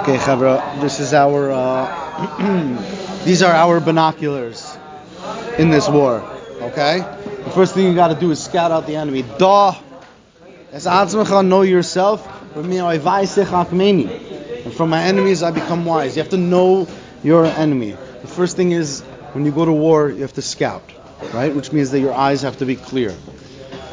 Okay, Chavra, this is our, uh, these are our binoculars in this war, okay? The first thing you got to do is scout out the enemy. Da, as Atzmacha, know yourself. And from my enemies I become wise. You have to know your enemy. The first thing is, when you go to war, you have to scout, right? Which means that your eyes have to be clear.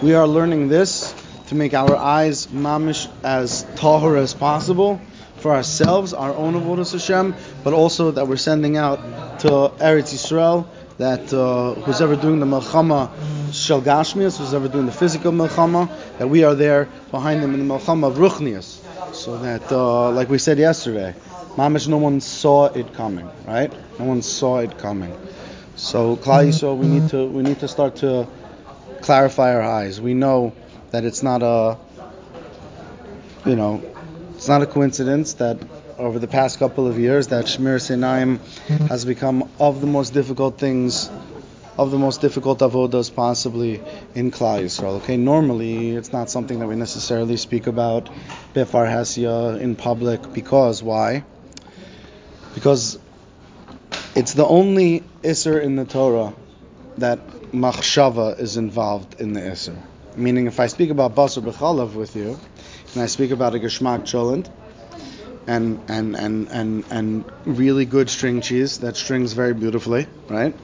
We are learning this to make our eyes mamish as tahor as possible for ourselves, our own avodas Hashem, but also that we're sending out to Eretz Yisrael that uh, who's ever doing the melchama shel gashmias, who's ever doing the physical melchama, that we are there behind them in the melchama of ruchnias, so that uh, like we said yesterday, mamish no one saw it coming, right? No one saw it coming. So Klal Yisrael, we need to we need to start to clarify our eyes. We know that it's not a, you know, it's not a coincidence that over the past couple of years that Shmir Sinaim has become of the most difficult things, of the most difficult avodas possibly in Klal Yisrael. Okay, normally it's not something that we necessarily speak about befar hasia in public because why? Because it's the only isser in the Torah that machshava is involved in the isser. Meaning, if I speak about basar b'chalav with you, and I speak about a geschmack cholent, and and and and and really good string cheese that strings very beautifully, right?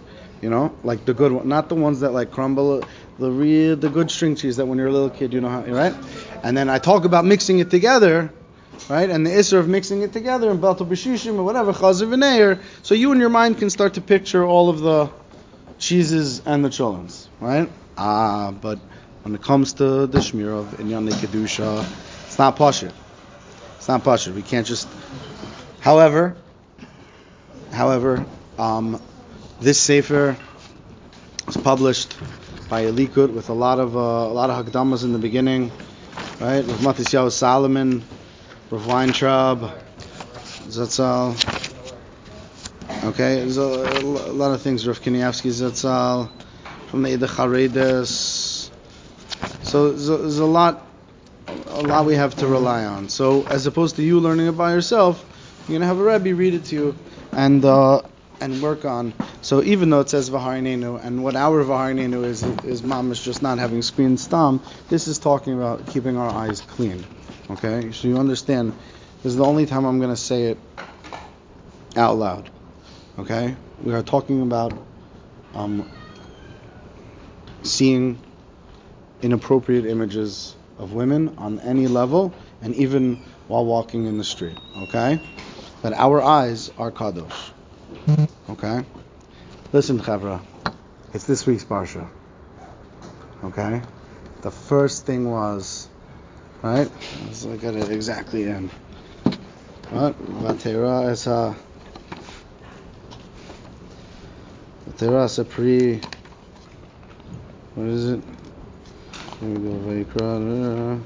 You know, like the good one, not the ones that like crumble. The real, the good string cheese that when you're a little kid, you know how, right? And then I talk about mixing it together, right? And the issue of mixing it together and belto b'shishim or whatever chazav So you in your mind can start to picture all of the cheeses and the cholents, right? Ah, but when it comes to the shmir of inyan kedusha, it's not pashut. It's not pashut. We can't just. However, however, um, this sefer was published by a Likud with a lot of uh, a lot of hakdamas in the beginning, right? With Matisyahu Solomon, Rav Weintraub, Zatzal. Okay, there's a, a, lot of things. Rav Kanievsky Zatzal from the Ida Charedes. So there's a lot, a lot we have to rely on. So as opposed to you learning it by yourself, you're gonna have a rebbe read it to you and uh, and work on. So even though it says vehaer eineinu, and what our vehaer eineinu is is mamish just not having screen stam, this is talking about keeping our eyes clean. Okay, so you understand. This is the only time I'm gonna say it out loud. Okay, we are talking about um, seeing inappropriate images of women on any level and even while walking in the street. Okay? But our eyes are kadosh. Okay? Listen, Chavra. It's this week's Parsha. Okay? The first thing was, right? Let's look at it exactly in. What? Vatera is uh, a. Vatera is a pre. What is it? Go. Vayikra.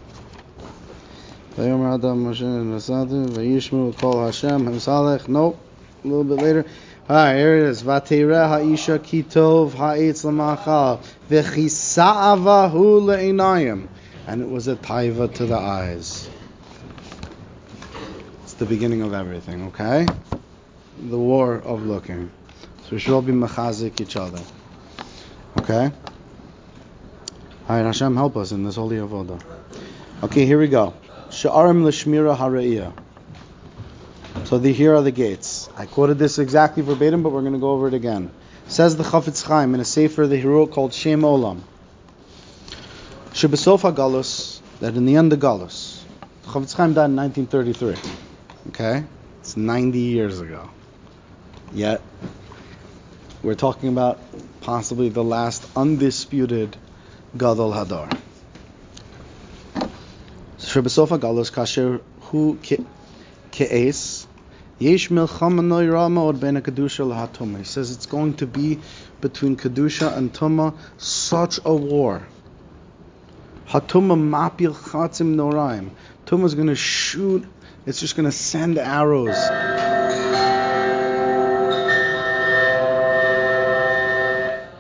Vayomer Adam Moshe Nasadu. Vayishmu Kol Hashem Himsalech. Nope. A little bit later. Alright, here it is. Vatera ha'isha kitov ha'etz l'machal. V'chisa'avahu le'inayim. And it was a taiva to the eyes. It's the beginning of everything, okay? The war of looking. So we should all be machazik each other. Okay? All right, Hashem, help us in this holy avodah. Okay, here we go. Sha'arim l'shmira hara'iyah. So the, here are the gates. I quoted this exactly verbatim, but we're going to go over it again. Says the Chafetz Chaim in a sefer the hero called Shem Olam. Shebesofa Galus, that in the end of Galus, Chafetz Chaim died in 1933. Okay, it's 90 years ago. Yet we're talking about possibly the last undisputed Gadol Hadar. Shrebesofa Galos Kasher Hu Ke'es Yesh Milchama Rama Or Ben Kedusha LaHatoma. He says it's going to be between Kedusha and Toma such a war. Hatoma Mapil Chatzim Noraim. Toma is going to shoot. It's just going to send arrows.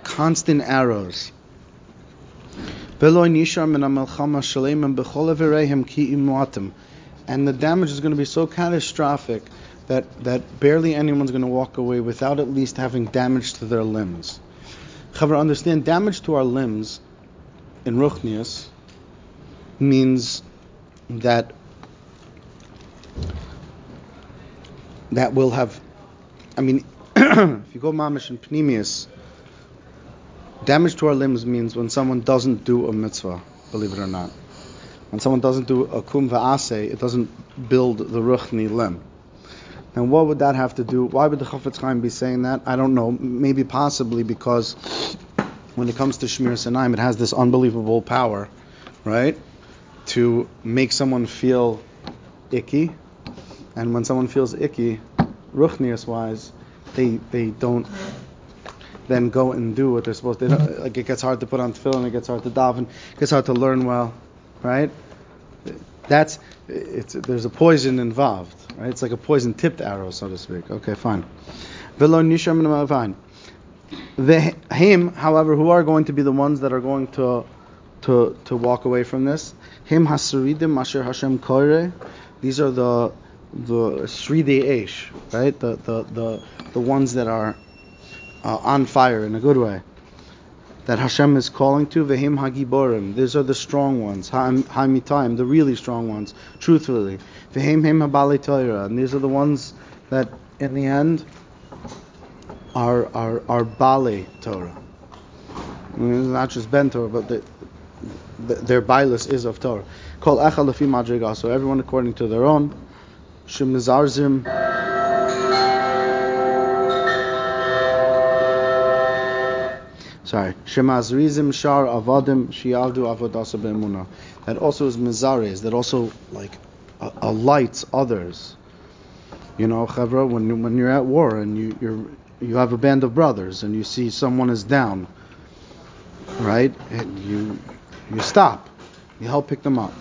Constant arrows. And the damage is going to be so catastrophic that, that barely anyone's going to walk away without at least having damage to their limbs. However, understand damage to our limbs in Ruchnius means that that will have I mean if you go mamish and pnimius damage to our limbs means when someone doesn't do a mitzvah, believe it or not. When someone doesn't do a kum va'ase, it doesn't build the ruchni limb. And what would that have to do? Why would the Chafetz Chaim be saying that? I don't know. Maybe possibly because when it comes to Shmir Sanaim, it has this unbelievable power, right? To make someone feel icky. And when someone feels icky, Ruchnius wise, they they don't then go and do what they're supposed to. do. Mm-hmm. like it gets hard to put on tefillin, it gets hard to daven, it gets hard to learn well, right? That's it's there's a poison involved, right? It's like a poison tipped arrow, so to speak. Okay, fine. Velo nisham fine. The him, however, who are going to be the ones that are going to to to walk away from this? Him hasuridim asher Hashem koire. These are the the Sridei Eish, right? The the the the ones that are uh, on fire in a good way. That Hashem is calling to Vehim Hagiborim. These are the strong ones. Hamitayim, the really strong ones. Truthfully, Vehim Him Habali Torah, and these are the ones that, in the end, are are are Bali Torah. Not just Ben Torah, but the, the, their bilus is of Torah. Called Echal Lefi So everyone according to their own. Shemizarzim. Sorry, Shemazrizim Shar Avadim Shiavdu Avodasa Be'emuna. That also is Mizares. That also like a, a lights others. You know, Chavra, when when you're at war and you you're you have a band of brothers and you see someone is down, right? And you you stop, you help pick them up.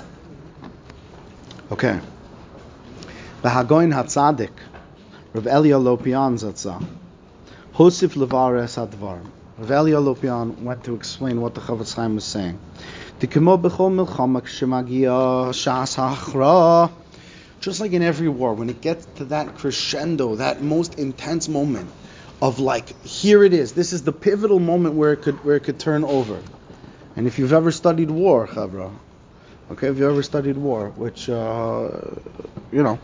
Okay. B'hagoin hatzadik, Rav Elia Lopian zatzah. Hosif levares hadvarim. Rav Lopian went to explain what the Chafetz Chaim was saying. Just like in every war, when it gets to that crescendo, that most intense moment of like, here it is. This is the pivotal moment where it could where it could turn over. And if you've ever studied war, Chavra, okay, if you ever studied war, which uh, you know,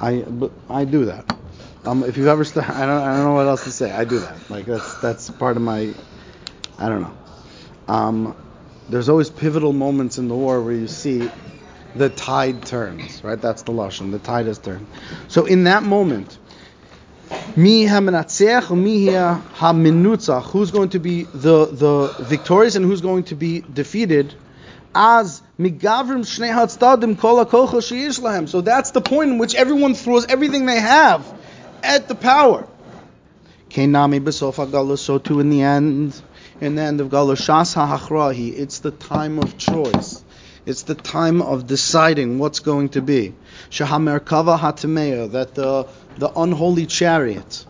I I do that. Um, if you've ever, st- I don't, I don't know what else to say. I do that. Like that's that's part of my, I don't know. Um, there's always pivotal moments in the war where you see the tide turns, right? That's the lashon. The tide has turned. So in that moment, who's going to be the the victorious and who's going to be defeated? As migavrim shnei lahem. So that's the point in which everyone throws everything they have at the power. Kenami b'sof so too in the end, in the end of Galus it's the time of choice. It's the time of deciding what's going to be. Shahamerkava hatameya, that the the unholy chariot,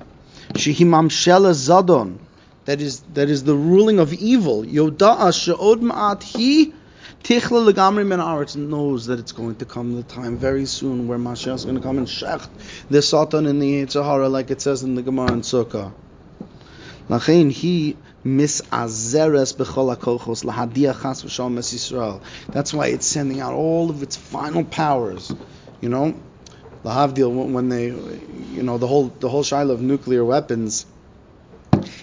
shehimam shela zadon, that is that is the ruling of evil. Yoda'a she'od ma'at hi Tichla legamri men aretz knows that it's going to come the time very soon where Mashiach is going to come and shecht the Satan in the yetzer hara like it says in the Gemara and Sukkah. Lachein he misazeres bechol hakochos lahadiach chas v'shal mes Yisrael. That's why it's sending out all of its final powers. You know, lahavdil when they, you know, the whole the whole shiloh of nuclear weapons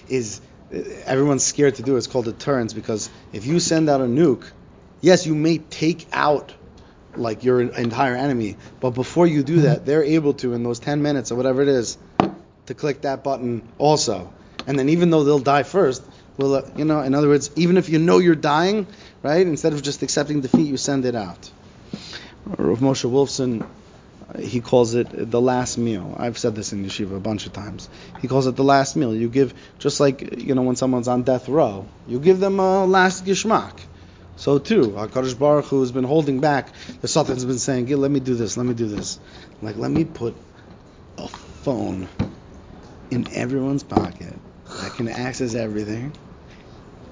is everyone's scared to do. It's called deterrence because if you send out a nuke yes, you may take out like your entire enemy, but before you do that, they're able to in those 10 minutes or whatever it is to click that button also. And then even though they'll die first, well, uh, you know, in other words, even if you know you're dying, right, instead of just accepting defeat, you send it out. Rav Moshe Wolfson, uh, he calls it the last meal. I've said this in yeshiva a bunch of times. He calls it the last meal. You give, just like, you know, when someone's on death row, you give them a last gishmak. So too, uh, Hakadosh Baruch Hu has been holding back. The Sultan's been saying, "Let me do this. Let me do this." Like, let me put a phone in everyone's pocket that can access everything,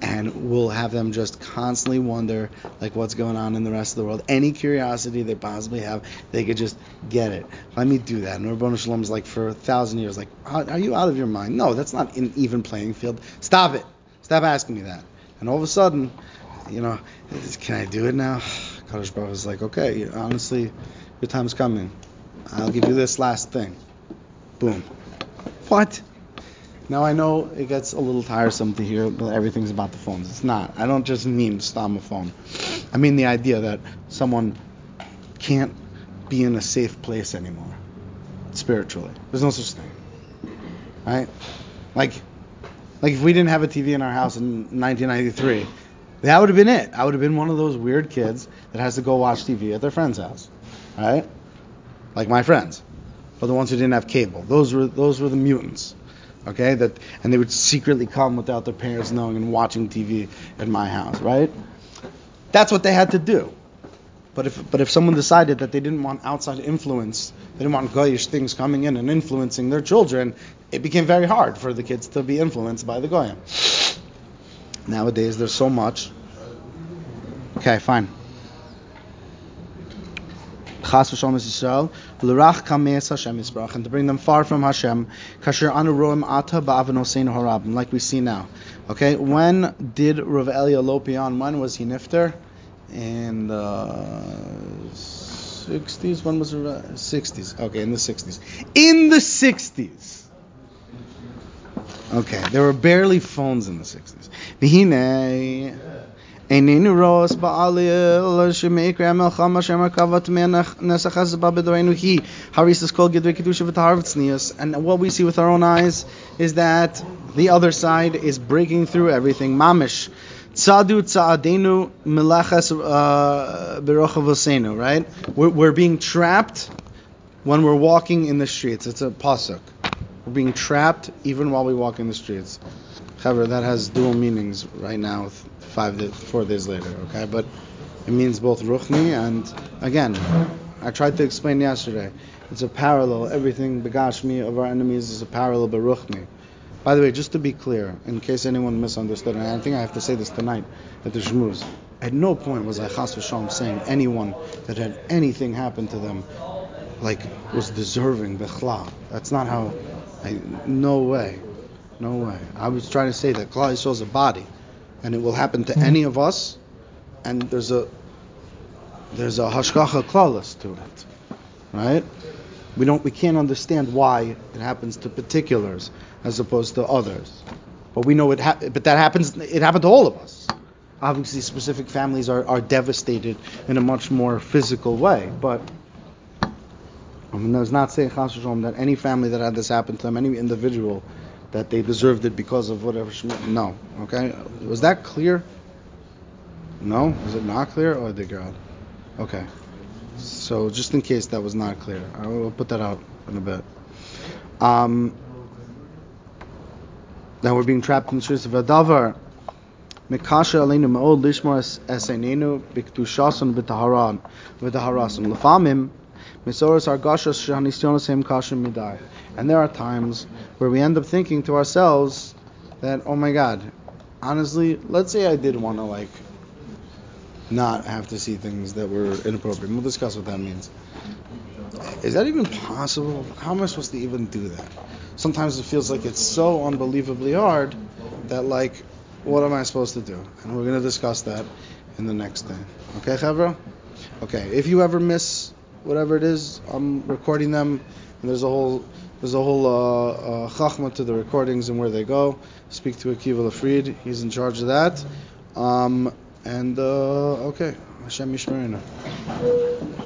and we'll have them just constantly wonder like what's going on in the rest of the world. Any curiosity they possibly have, they could just get it. Let me do that. And Ribbono Shel Olam is like for a thousand years, like, are you out of your mind? No, that's not an even playing field. Stop it. Stop asking me that. And all of a sudden, you know, can I do it now? Kadosh Baruch is like, okay, honestly, your time's coming. I'll give you this last thing. Boom. What? Now I know it gets a little tiresome to hear that everything's about the phones. It's not. I don't just mean stop a phone. I mean the idea that someone can't be in a safe place anymore spiritually. There's no such thing. Right? Like like if we didn't have a TV in our house in 1993, that would have been it. I would have been one of those weird kids that has to go watch TV at their friend's house. Right? Like my friends. Or the ones who didn't have cable. Those were those were the mutants okay? That and they would secretly come without their parents knowing and watching TV at my house, right? That's what they had to do. But if but if someone decided that they didn't want outside influence, they didn't want goyish things coming in and influencing their children, it became very hard for the kids to be influenced by the goyim. Nowadays, there's so much. Okay, fine chas v'shalom kameis Hashem and to bring them far from Hashem, kasher anu ata like we see now. Okay, when did Rav Elia Lopian, when was he nifter? In the 60s? When was it? 60s. Okay, in the 60s. In the 60s. Okay, there were barely phones in the 60s. V'hinei איננו רוס בעליל שמקרה המלחמה שמרכבת מהנסח הזה בדורנו היא הריסס כל גדרי kedusha v'tahar v'tznius and what we see with our own eyes is that the other side is breaking through everything mamish tzadu tzadenu melachas berochavosenu right we're, we're being trapped when we're walking in the streets it's a pasuk we're being trapped even while we walk in the streets However, that has dual meanings right now five four days later. Okay, but it means both ruchni and again, I tried to explain yesterday. It's a parallel. Everything begashmi of our enemies is a parallel beruchni. By the way, just to be clear, in case anyone misunderstood, and I think I have to say this tonight at the Shmuz, at no point was I chas v'shalom saying anyone that had anything happen to them, like was deserving bechla. That's not how. I, no way, no way. I was trying to say that Klal Yisrael is a body and it will happen to hmm. any of us, and there's a there's a hashgacha klalis to it, right? We don't we can't understand why it happens to particulars as opposed to others, but we know it. Ha- but that happens. It happened to all of us. Obviously, specific families are, are devastated in a much more physical way, but. I mean, does not saying that any family that had this happen to them, any individual, that they deserved it because of whatever. No. Okay. Was that clear? No. Was it not clear? Or did God? Okay. So just in case that was not clear, I will put that out in a bit. Um, now we're being trapped in the streets of Adavar. Mikasha aleinu ma'od lishmar esenenu biktushasun b'taharan v'taharasim. Lefamim And there are times where we end up thinking to ourselves that, oh my God, honestly, let's say I did want to like not have to see things that were inappropriate. We'll discuss what that means. Is that even possible? How am I supposed to even do that? Sometimes it feels like it's so unbelievably hard that like, what am I supposed to do? And we're going to discuss that in the next thing. Okay, Chavra? Okay, if you ever miss whatever it is, I'm recording them, and there's a whole there's a whole uh, uh, chachma to the recordings and where they go. Speak to Akiva Lafrid. He's in charge of that. Um, and uh, okay, Hashem Yishmerina.